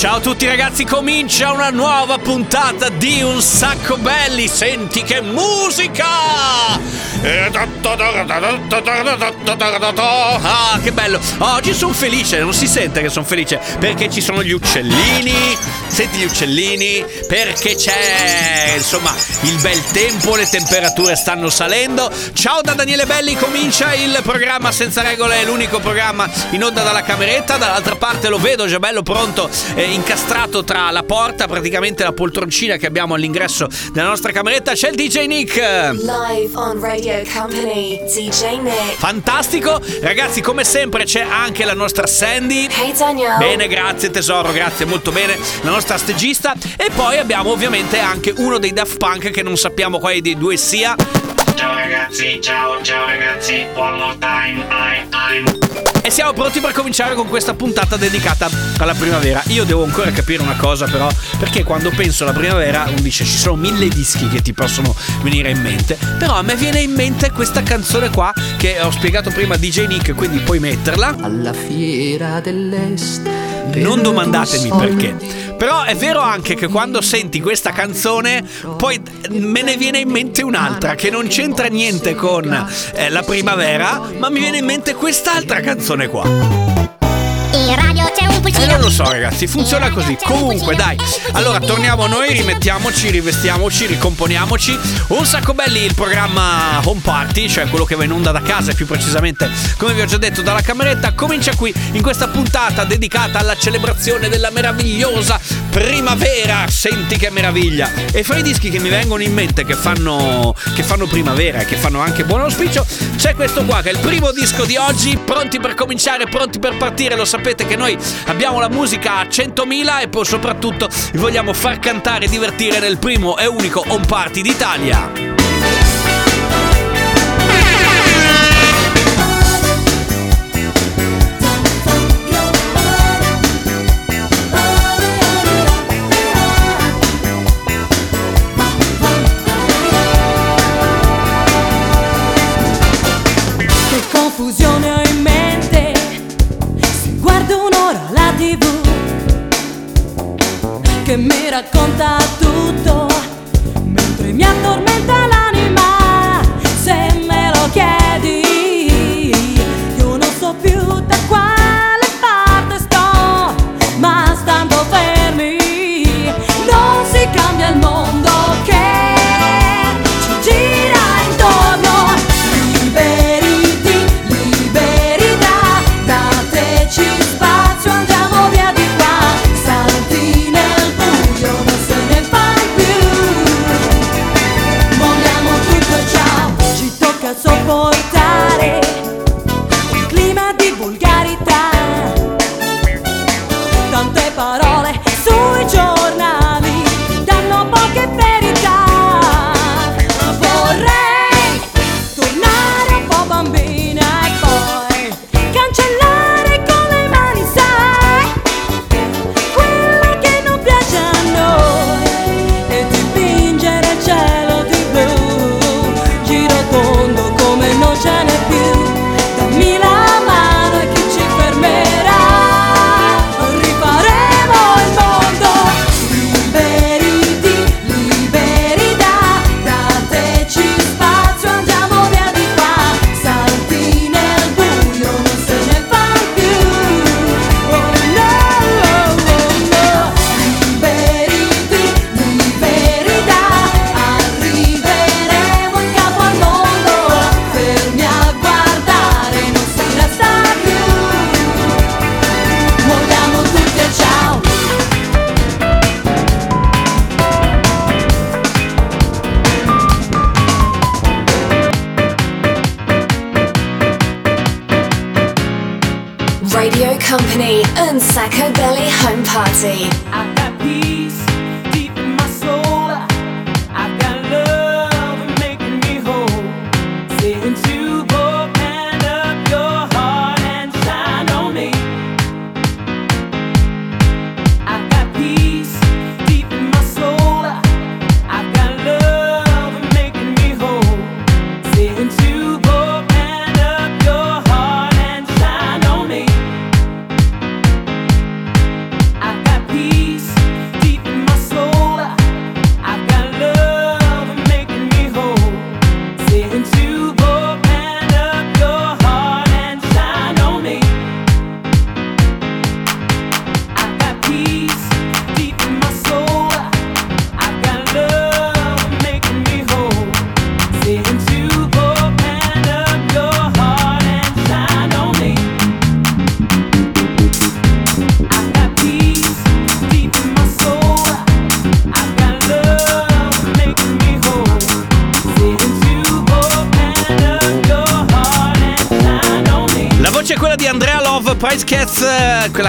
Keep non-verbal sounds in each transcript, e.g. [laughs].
Ciao a tutti ragazzi, comincia una nuova puntata di Un Sacco Belli. Senti che musica! Ah, che bello! Oggi sono felice, non si sente che sono felice perché ci sono gli uccellini. Senti gli uccellini? Perché c'è insomma il bel tempo, le temperature stanno salendo. Ciao da Daniele Belli, comincia il programma senza regole, è l'unico programma in onda dalla cameretta. Dall'altra parte lo vedo già bello pronto, eh, incastrato tra la porta, praticamente la poltroncina che abbiamo all'ingresso della nostra cameretta. C'è il DJ Nick. Live on Radio Company, DJ Nick. Fantastico, ragazzi, come sempre c'è anche la nostra Sandy. Hey Daniel. Bene, grazie tesoro, grazie molto bene. La nostra stagista. E poi abbiamo ovviamente anche uno dei Daft Punk che non sappiamo quale dei due sia. Ciao ragazzi, ciao, ciao ragazzi, one more time, I, I'm. E siamo pronti per cominciare con questa puntata dedicata alla primavera. Io devo ancora capire una cosa però, perché quando penso alla primavera uno dice ci sono mille dischi che ti possono venire in mente, però a me viene in mente questa canzone qua che ho spiegato prima a DJ Nick, quindi puoi metterla. alla fiera dell'est. Non domandatemi perché. Però è vero anche che quando senti questa canzone, poi me ne viene in mente un'altra che non c'entra niente con eh, la primavera, ma mi viene in mente quest'altra canzone qua. E pulcino. non lo so ragazzi, funziona così. Comunque dai, allora torniamo noi, rimettiamoci, rivestiamoci, ricomponiamoci. Un sacco belli il programma Home Party, cioè quello che va in onda da casa e più precisamente, come vi ho già detto, dalla cameretta. Comincia qui in questa puntata dedicata alla celebrazione della meravigliosa primavera. Senti che meraviglia! E fra i dischi che mi vengono in mente che fanno, che fanno primavera e che fanno anche buon auspicio, c'è questo qua che è il primo disco di oggi. Pronti per cominciare, pronti per partire. Lo sapete che noi abbiamo la musica a 100.000 e poi soprattutto vi vogliamo far cantare e divertire nel primo e unico home party d'Italia. Confusione Che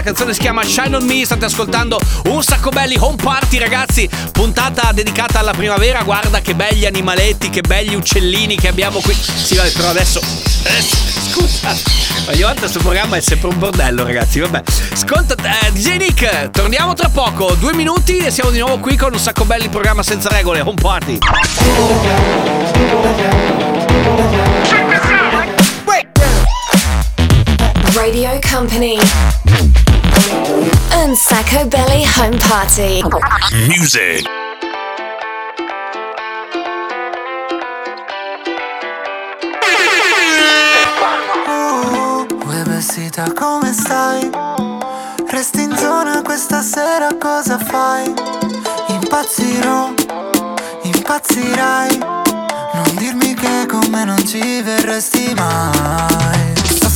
eh, quella canzone si chiama Shine on Me, state ascoltando un sacco belli home party ragazzi, puntata dedicata alla primavera, guarda che belli animaletti, che belli uccellini che abbiamo qui. Sì, vabbè, però adesso... adesso scusa, ogni volta questo programma è sempre un bordello ragazzi, vabbè. Sconta, eh, DJ Nick, torniamo tra poco, due minuti e siamo di nuovo qui con un sacco belli programma senza regole, home party. Radio Company. And Sacco Belly Home Party. Music. Uè vestita come stai? Resti in zona questa sera cosa fai? Impazzirò, impazzirai Non dirmi che con me non ci verresti mai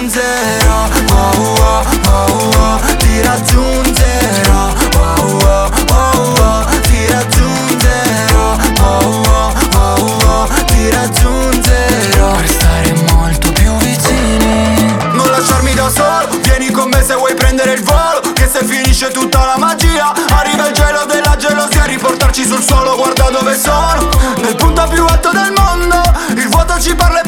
raggiungerò oh, oh, oh, oh, Ti raggiungerò. Oh, oh, oh, oh, Ti raggiungerò. Oh, oh, oh, oh, Ti raggiungerò. Per stare molto più vicini. Non lasciarmi da solo Vieni con me se vuoi prendere il volo. Che se finisce tutta la magia Arriva il gelo della gelosia. Riportarci sul suolo guarda dove sono. Nel punto più alto del mondo Il vuoto ci parla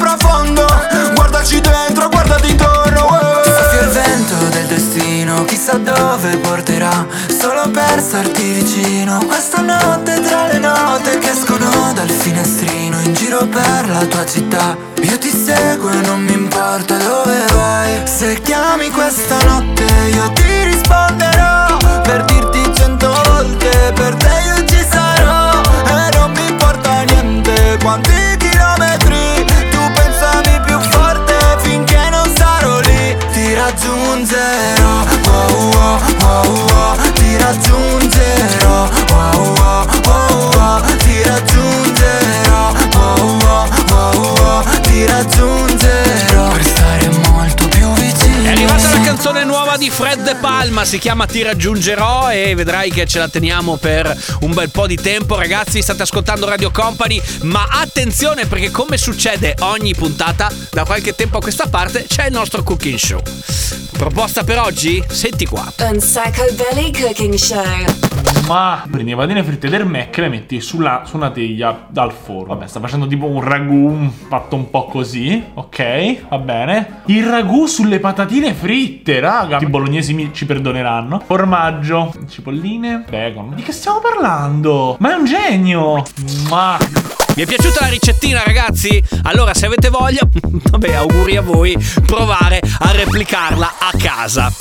dove porterà Solo per starti vicino Questa notte tra le note Che escono dal finestrino In giro per la tua città. Io ti seguo e non mi importa dove vai. Se chiami questa notte Io ti risponderò Fred De Palma, si chiama Ti raggiungerò e vedrai che ce la teniamo per un bel po' di tempo. Ragazzi, state ascoltando Radio Company, ma attenzione perché come succede ogni puntata, da qualche tempo a questa parte c'è il nostro cooking show. Proposta per oggi? Senti qua. And Sacco Belly Cooking Show. Ma prendi le patatine fritte del Mac e le metti sulla, su una teglia dal forno. Vabbè, sta facendo tipo un ragù fatto un po' così. Ok, va bene. Il ragù sulle patatine fritte, raga. I bolognesi mi, ci perdoneranno. Formaggio, cipolline, bacon. Di che stiamo parlando? Ma è un genio! Ma. Vi è piaciuta la ricettina, ragazzi? Allora, se avete voglia, [laughs] vabbè, auguri a voi, provare a replicarla a casa.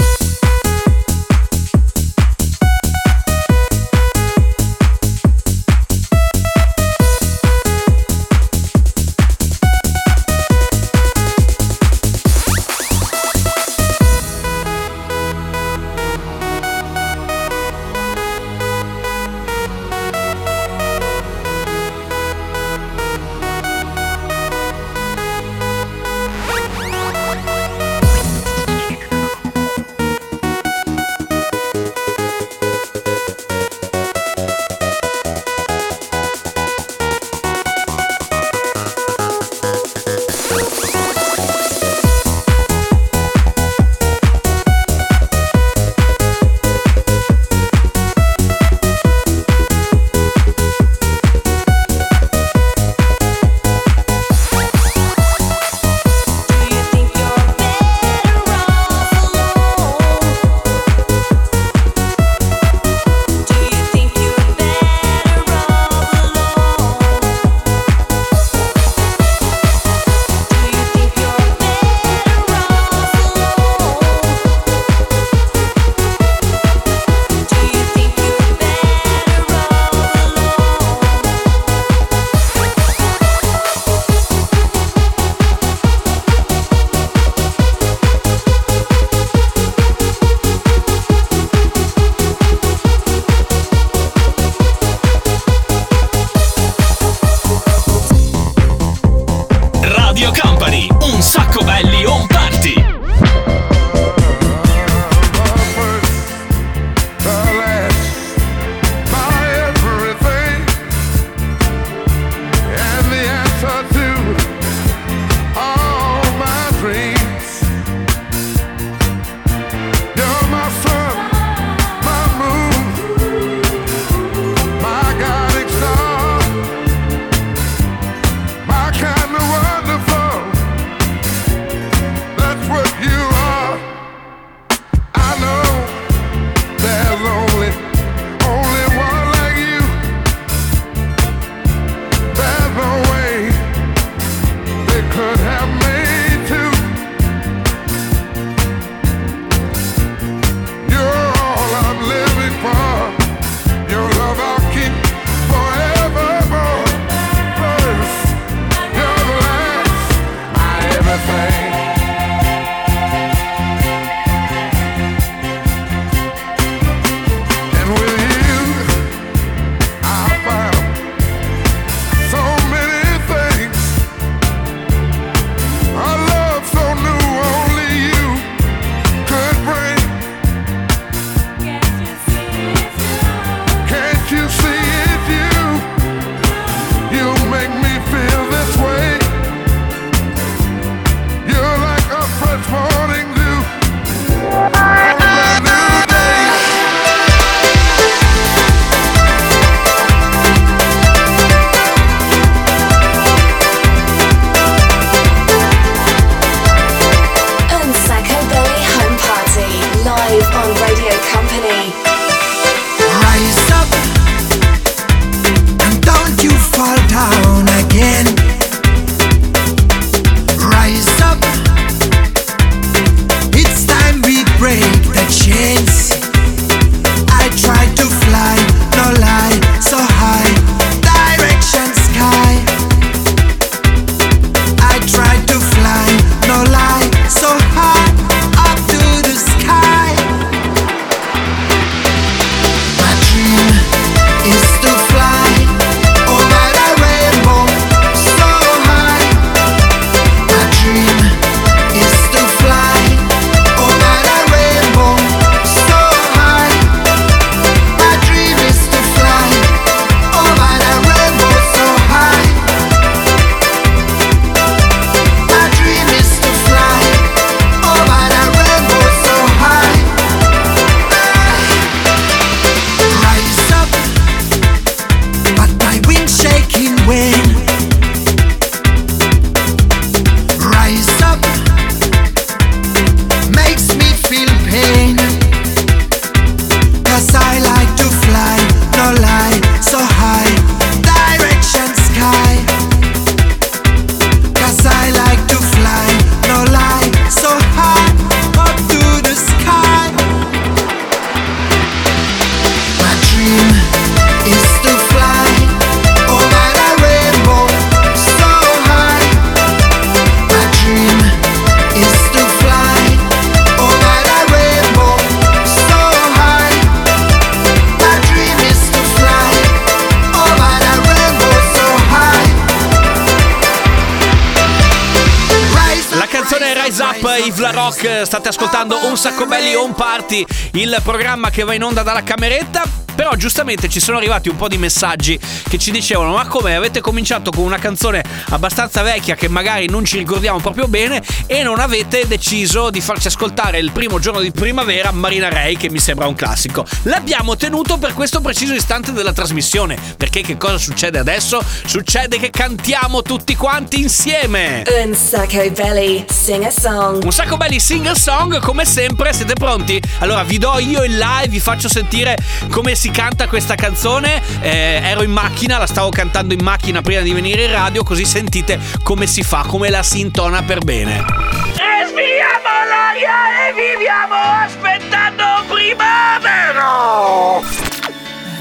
Sacco Belli Home Party, il programma che va in onda dalla cameretta. Però giustamente ci sono arrivati un po' di messaggi che ci dicevano ma come avete cominciato con una canzone abbastanza vecchia che magari non ci ricordiamo proprio bene e non avete deciso di farci ascoltare il primo giorno di primavera Marina Ray che mi sembra un classico. L'abbiamo tenuto per questo preciso istante della trasmissione perché che cosa succede adesso? Succede che cantiamo tutti quanti insieme. Un sacco belly, sing a song. Un sacco belli single song, come sempre, siete pronti? Allora vi do io il live, vi faccio sentire come si canta questa canzone. Eh, ero in macchina, la stavo cantando in macchina prima di venire in radio, così sentite come si fa, come la si intona per bene. Respiriamo l'aria e viviamo aspettando primavera!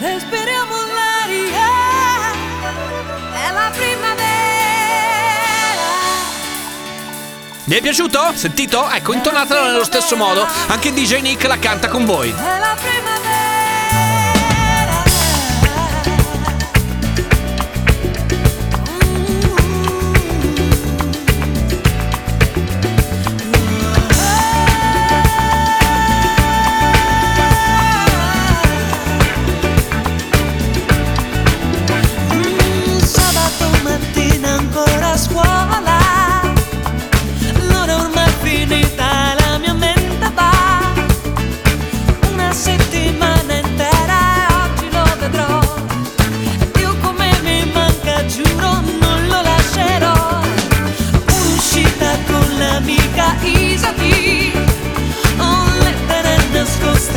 Respiriamo l'aria è la primavera. Vi è piaciuto? Sentito? Ecco, intonatela nello stesso modo. Anche DJ Nick la canta con voi. È la primavera.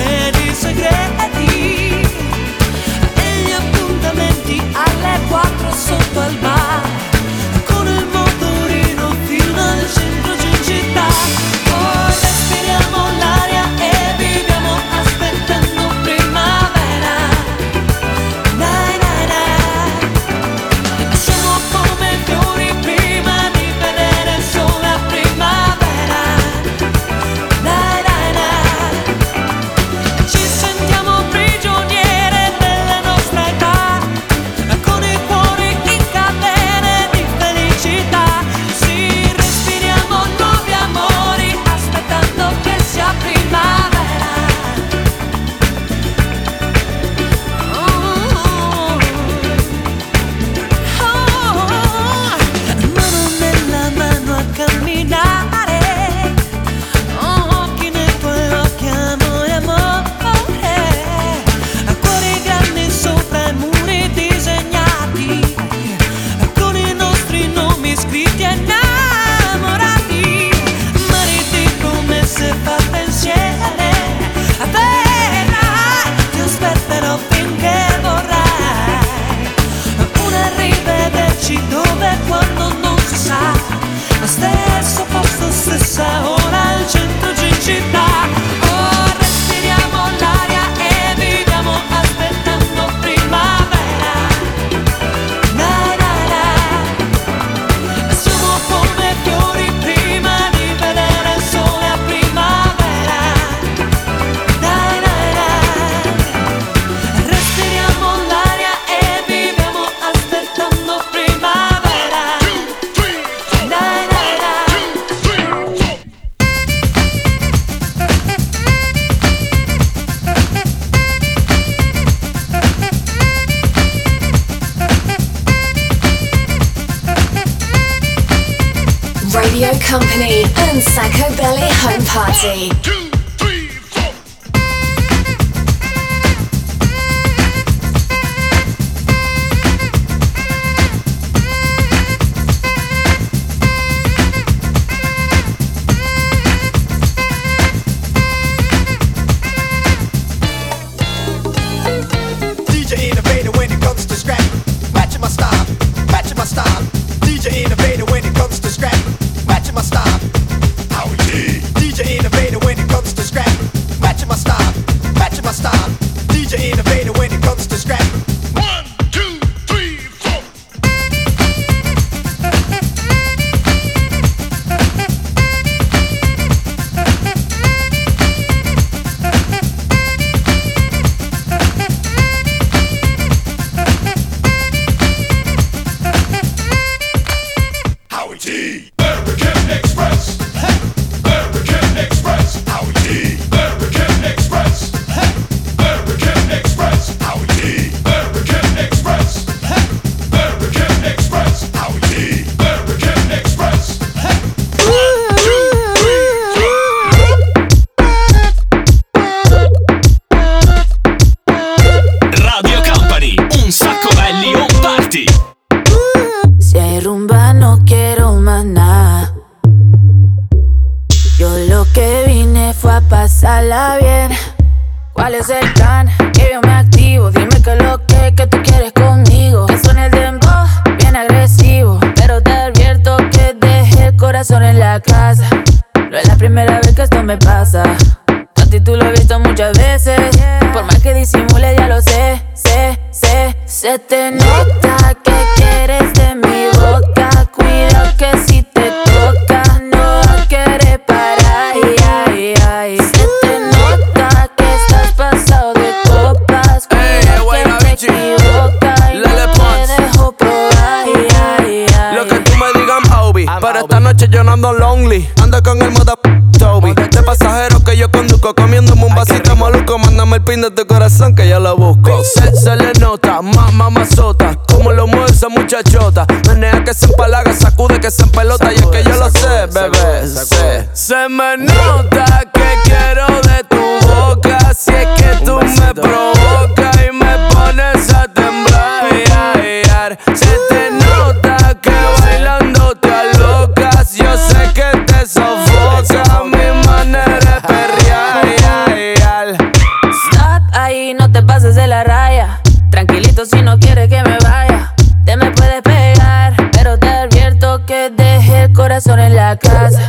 said esta noche yo no ando lonely. Ando con el moda Toby. De pasajero que yo conduzco. Comiéndome un vasito maluco. Mándame el pin de tu corazón que yo lo busco. Se, le nota, mamá mazota. Como lo mueve esa muchachota. Menea que se empalaga, sacude que se empelota. Y es que yo lo sé, bebé. sé. Se me nota que quiero de tu boca. Si es que tú me provocas corazón en la casa.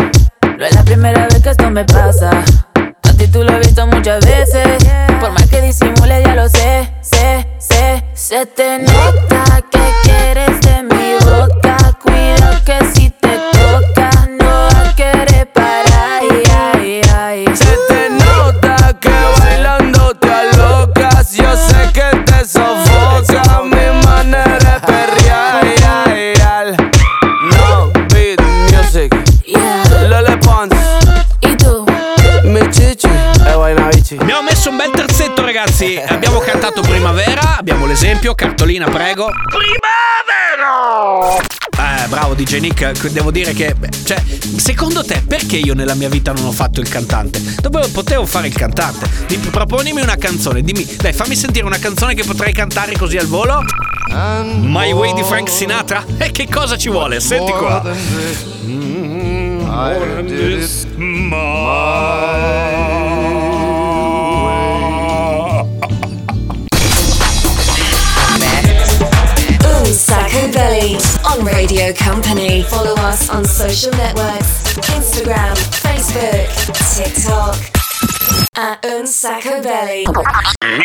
No es la primera vez que esto me pasa. A ti tú lo he visto muchas veces. Por más que disimule, ya lo sé, sé, sé. Se te nota que bici. Abbiamo messo un bel terzetto, ragazzi. [laughs] Abbiamo cantato Primavera. Abbiamo l'esempio. Cartolina, prego. Primavera! Eh, bravo DJ Nick, devo dire che, cioè, secondo te perché io nella mia vita non ho fatto il cantante? Dovevo, potevo fare il cantante. Di- proponimi una canzone, dimmi, dai, fammi sentire una canzone che potrei cantare così al volo. My Way di Frank Sinatra? E che cosa ci vuole? Senti qua. Un Belly on Radio Company. Follow us on social networks Instagram, Facebook, TikTok. At Un Sacco Belly.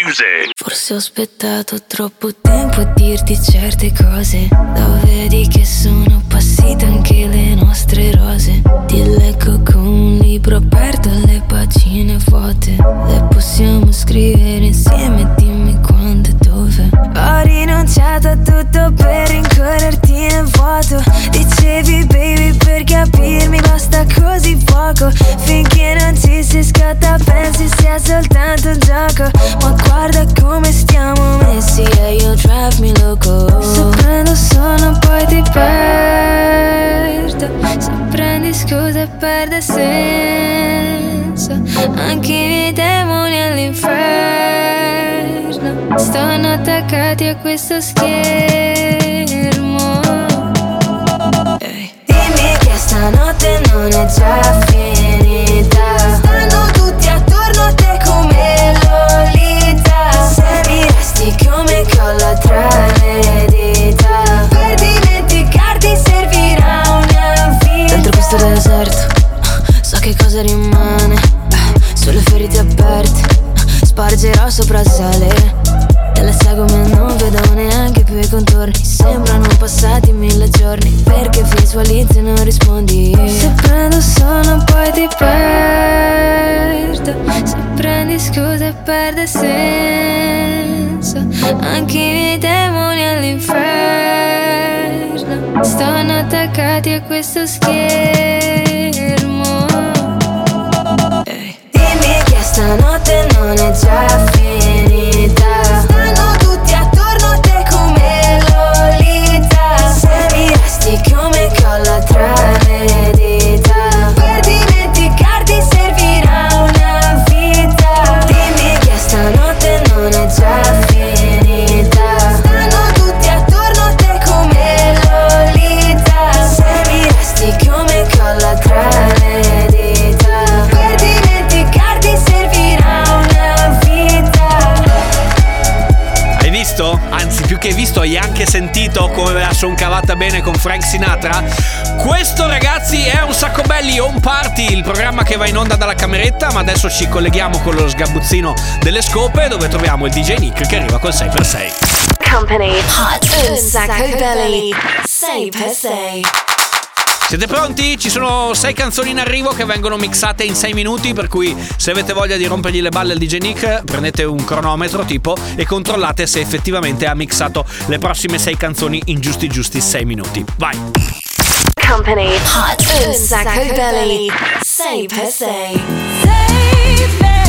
Music. Forse ho aspettato troppo tempo a dirti certe cose Da vedi che sono passate anche le nostre rose Ti leggo con un libro aperto le pagine vuote Le possiamo scrivere insieme, dimmi quando dove Ho rinunciato a tutto per rincorrerti nel vuoto. Dicevi baby per capirmi basta così poco. Finché non ci si scatta pensi sia soltanto un gioco. Ma guarda come stiamo messi e io drive me loco. Se prendo sonno poi ti perdo. Se prendi scusa e perde senso. Anche i miei Stanno attaccati a questo schermo. Dimmi che stanotte non è già finita. Stanno tutti attorno a te come Lolita. Se mi resti come colla tra le dita. Per dimenticarti servirà una vita. Dentro questo deserto so che cosa rimane. Eh, Sulle ferite aperte Spargerò sopra il sale vedo neanche più i contorni. Sembrano passati mille giorni. Perché visualizzi e non rispondi? Se prendo sonno poi ti perdo. Se prendi scusa e perde senso. Anche i miei demoni all'inferno. Stanno attaccati a questo schermo. Dimmi che stanotte non è già bene con Frank Sinatra? Questo, ragazzi, è un sacco belli Home Party, il programma che va in onda dalla cameretta. Ma adesso ci colleghiamo con lo sgabuzzino delle scope, dove troviamo il DJ Nick che arriva col 6x6. Company Hot sacco belli 6 per 6 Siete pronti? Ci sono sei canzoni in arrivo che vengono mixate in 6 minuti, per cui se avete voglia di rompergli le balle al DJ Nick, prendete un cronometro tipo e controllate se effettivamente ha mixato le prossime 6 canzoni in giusti giusti 6 minuti. Vai! Company Hot un sacco belli 6 per 6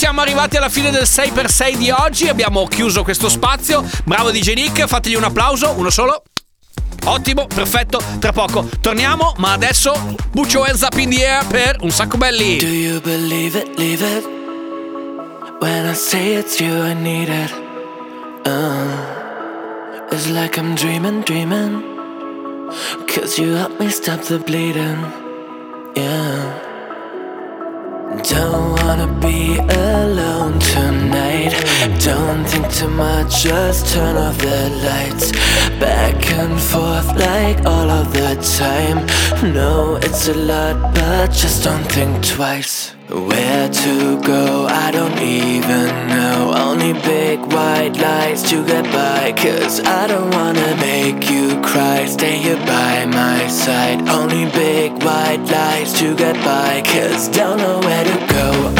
siamo arrivati alla fine del 6x6 di oggi. Abbiamo chiuso questo spazio. Bravo DJ Nick, fategli un applauso, uno solo. Ottimo, perfetto. Tra poco torniamo, ma adesso your hands up in the air per un sacco belli. Do you believe it, leave it? When I say it's you, I need it. Uh, it's like I'm dreaming, dreaming. Cause you help me stop the bleeding. Yeah. Don't wanna be alone tonight. Don't think too much, just turn off the lights. Back and forth like all of the time. No, it's a lot, but just don't think twice. Where to go, I don't even know. Only big white lights to get by. Cause I don't wanna make you cry. Stay here by my side. Only big white lights to get by. Cause don't know where to go.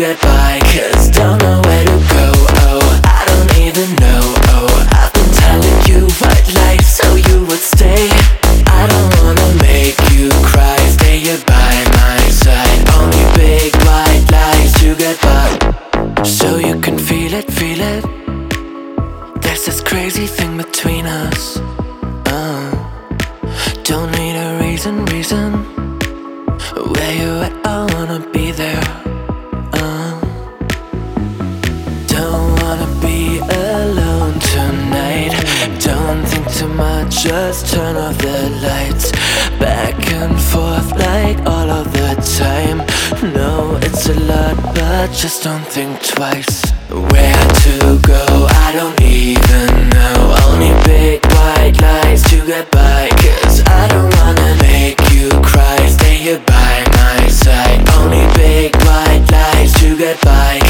by. Cause don't know where to go. Oh, I don't even know. Oh, I've been telling you lies so you would stay. I don't wanna make you cry. Stay here by my side. Only big white lies to get by. So you can feel it, feel it. There's this crazy thing between us. just turn off the lights. Back and forth like all of the time. No, it's a lot, but just don't think twice. Where to go, I don't even know. Only big white lies to get by Cause I don't wanna make you cry. Stay here by my side. Only big white lies to get by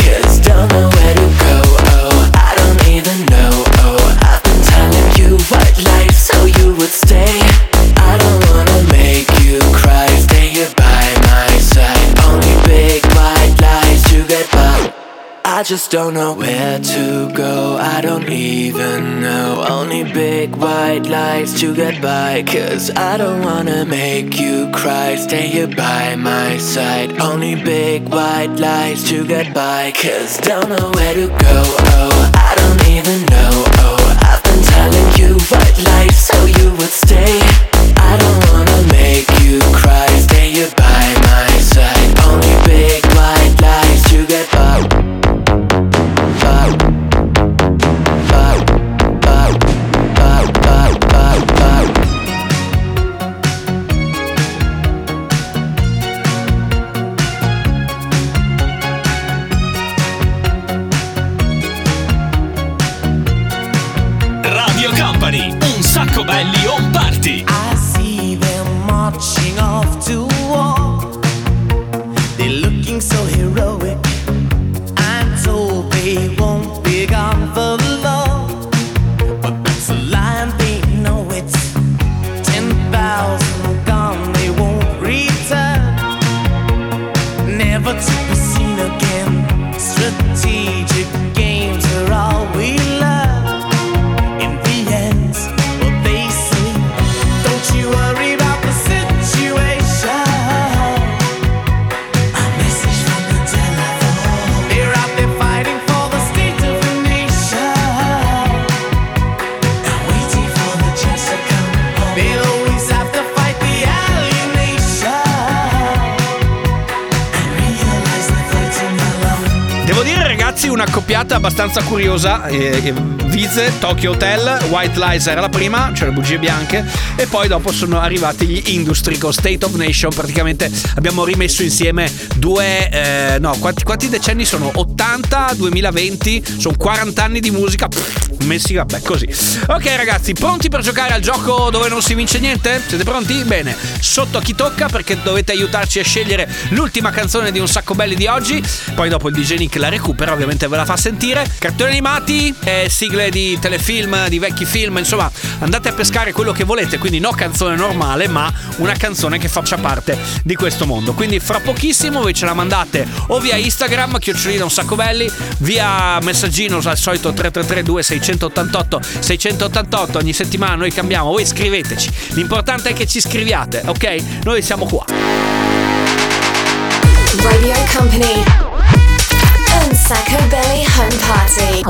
I just don't know where to go. I don't even know. Only big white lights to get by. Cause I don't wanna make you cry. Stay here by my side. Only big white lights to get by. Cause don't know where to go. Oh, I don't even know. Oh, I've been telling you white lights so you would stay. I don't abbastanza curiosa eh, eh, Vize, Tokyo Hotel, White Lies era la prima, cioè le bugie bianche E poi dopo sono arrivati gli Industry con State of Nation Praticamente abbiamo rimesso insieme due, eh, no quanti, quanti decenni sono? 80, 2020, sono 40 anni di musica pff, Messi, vabbè così. Ok ragazzi, pronti per giocare al gioco dove non si vince niente? Siete pronti? Bene, sotto a chi tocca perché dovete aiutarci a scegliere l'ultima canzone di Un Sacco Belli di oggi. Poi dopo il DJ Nick la recupera, ovviamente ve la fa sentire. Cartoni animati, eh, sigle di telefilm, di vecchi film Insomma, andate a pescare quello che volete Quindi no canzone normale, ma una canzone che faccia parte di questo mondo. Quindi fra pochissimo voi ce la mandate o via Instagram, chiocciolina Un Sacco Belli Via messaggino al solito 3332 688 688 Ogni settimana noi cambiamo, voi scriveteci L'importante è che ci scriviate, ok? Noi siamo qua Radio Company. And Sacco Belly Home Party.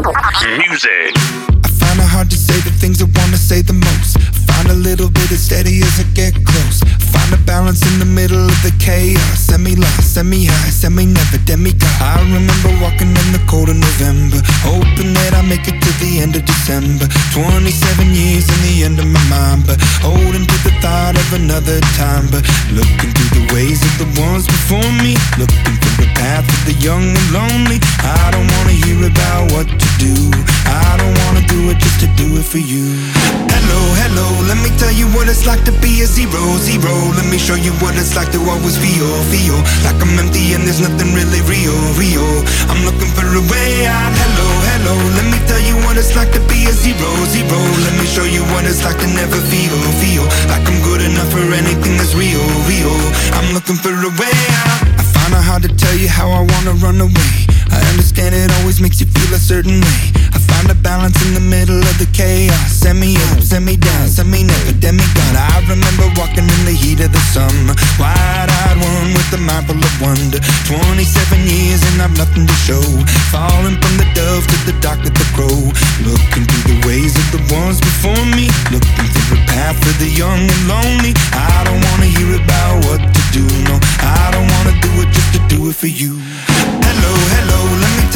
Music. I find it hard to say the things I wanna say the most. A little bit as steady as I get close. Find a balance in the middle of the chaos. Semi lost, semi high, semi never demigod. I remember walking in the cold of November, hoping that I make it to the end of December. 27 years in the end of my mind, but holding to the thought of another time. But looking through the ways of the ones before me, looking through the path of the young and lonely. I don't wanna hear about what to do. I don't wanna do it just to do it for you. Hello, hello, let me tell you what it's like to be a zero, zero. Let me show you what it's like to always feel, feel like I'm empty and there's nothing really real, real. I'm looking for a way out. Hello, hello, let me tell you what it's like to be a zero, zero. Let me show you what it's like to never feel, feel like I'm good enough for anything that's real, real. I'm looking for a way out. I find it hard to tell you how I wanna run away. I understand it always makes you feel a certain way. Find a balance in the middle of the chaos. Send me up, send me down, send me never, demigod. I remember walking in the heat of the summer. Wide-eyed one with a mind full of wonder. 27 years and I've nothing to show. Falling from the dove to the dark of the crow. Looking through the ways of the ones before me. Looking through the path of the young and lonely. I don't wanna hear about what to do, no. I don't wanna do it just to do it for you. Hello, hello,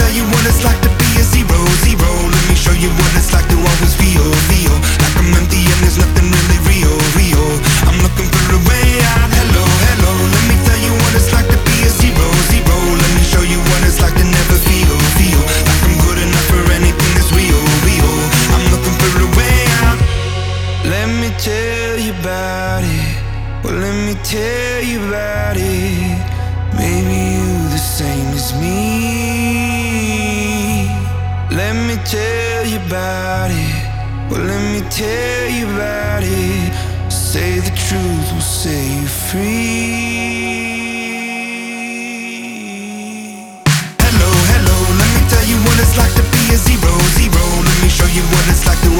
tell you what it's like to be a zero, zero. Let me show you what it's like to always feel, feel like I'm empty and there's nothing really real, real. I'm looking for a way out. Hello, hello, let me tell you what it's like to be a zero, zero. Let me show you what it's like to never feel, feel like I'm good enough for anything that's real, real. I'm looking for a way out. Let me tell you about it. Well, let me tell you about it. Maybe you the same as me. tell you about it. Well, let me tell you about it. Say the truth will set you free. Hello, hello. Let me tell you what it's like to be a zero, zero. Let me show you what it's like to.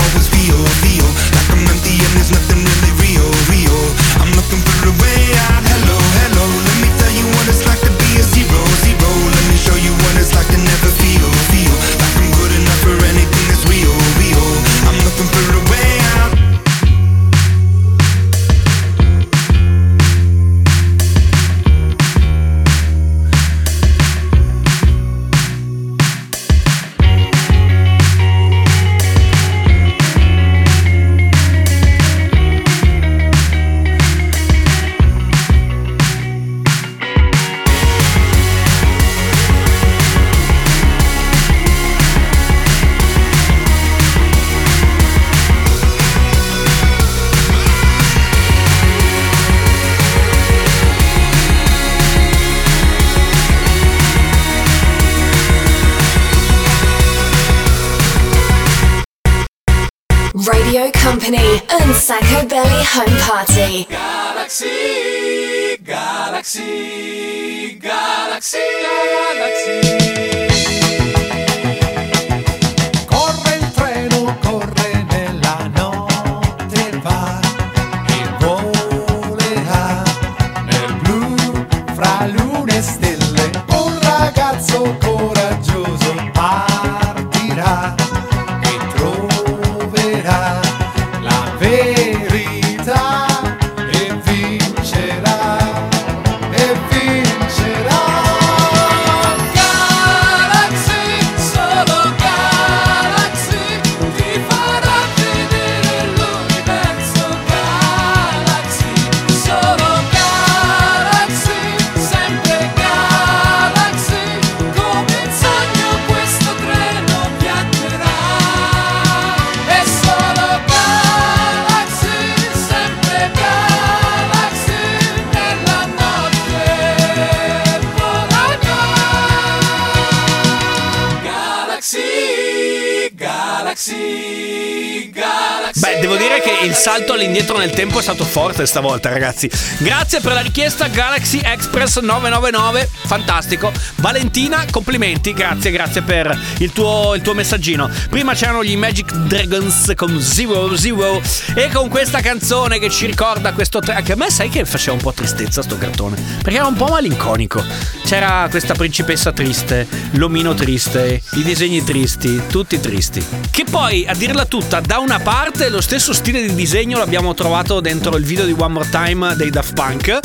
Forte stavolta, ragazzi. Grazie per la richiesta Galaxy Express 999, fantastico. Valentina, complimenti, grazie, grazie per il tuo, il tuo messaggino. Prima c'erano gli Magic Dragons con Zero Zero e con questa canzone che ci ricorda questo... Che a me sai che faceva un po' tristezza sto cartone, perché era un po' malinconico. C'era questa principessa triste, l'omino triste, i disegni tristi, tutti tristi. Che poi, a dirla tutta, da una parte lo stesso stile di disegno l'abbiamo trovato dentro il video di One More Time dei Daft Punk.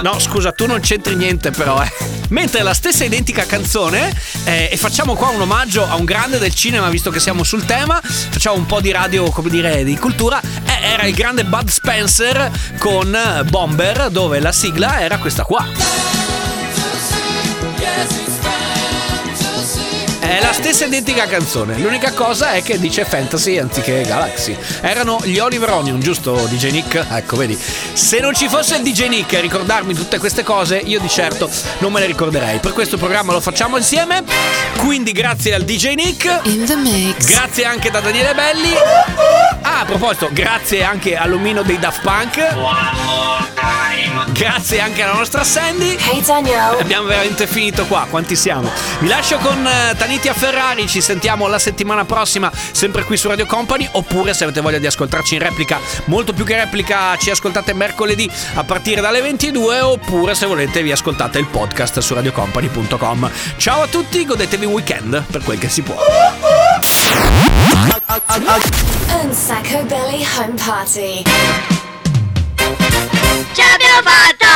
No, scusa, tu non c'entri niente però, eh. Mentre la stessa identica canzone, eh, e facciamo qua un omaggio a un grande del cinema, visto che siamo sul tema, facciamo un po' di radio, come dire, di cultura, eh, era il grande Bud Spencer con Bomber, dove la sigla era questa qua. È la stessa identica canzone, l'unica cosa è che dice Fantasy anziché Galaxy. Erano gli Oliver Onion, giusto DJ Nick? Ecco, vedi. Se non ci fosse il DJ Nick a ricordarmi tutte queste cose, io di certo non me le ricorderei. Per questo programma lo facciamo insieme. Quindi grazie al DJ Nick. In the mix. Grazie anche da Daniele Belli. Ah, a proposito, grazie anche all'omino dei Daft Punk. Grazie anche alla nostra Sandy. Hey Daniel. Abbiamo veramente finito qua, quanti siamo? Vi lascio con eh, Tanitia Ferrari, ci sentiamo la settimana prossima, sempre qui su Radio Company, oppure se avete voglia di ascoltarci in replica, molto più che replica, ci ascoltate mercoledì a partire dalle 22, oppure se volete vi ascoltate il podcast su radiocompany.com. Ciao a tutti, godetevi un weekend per quel che si può. And Sacco Belly Home Party. Cioè abbiamo fatto!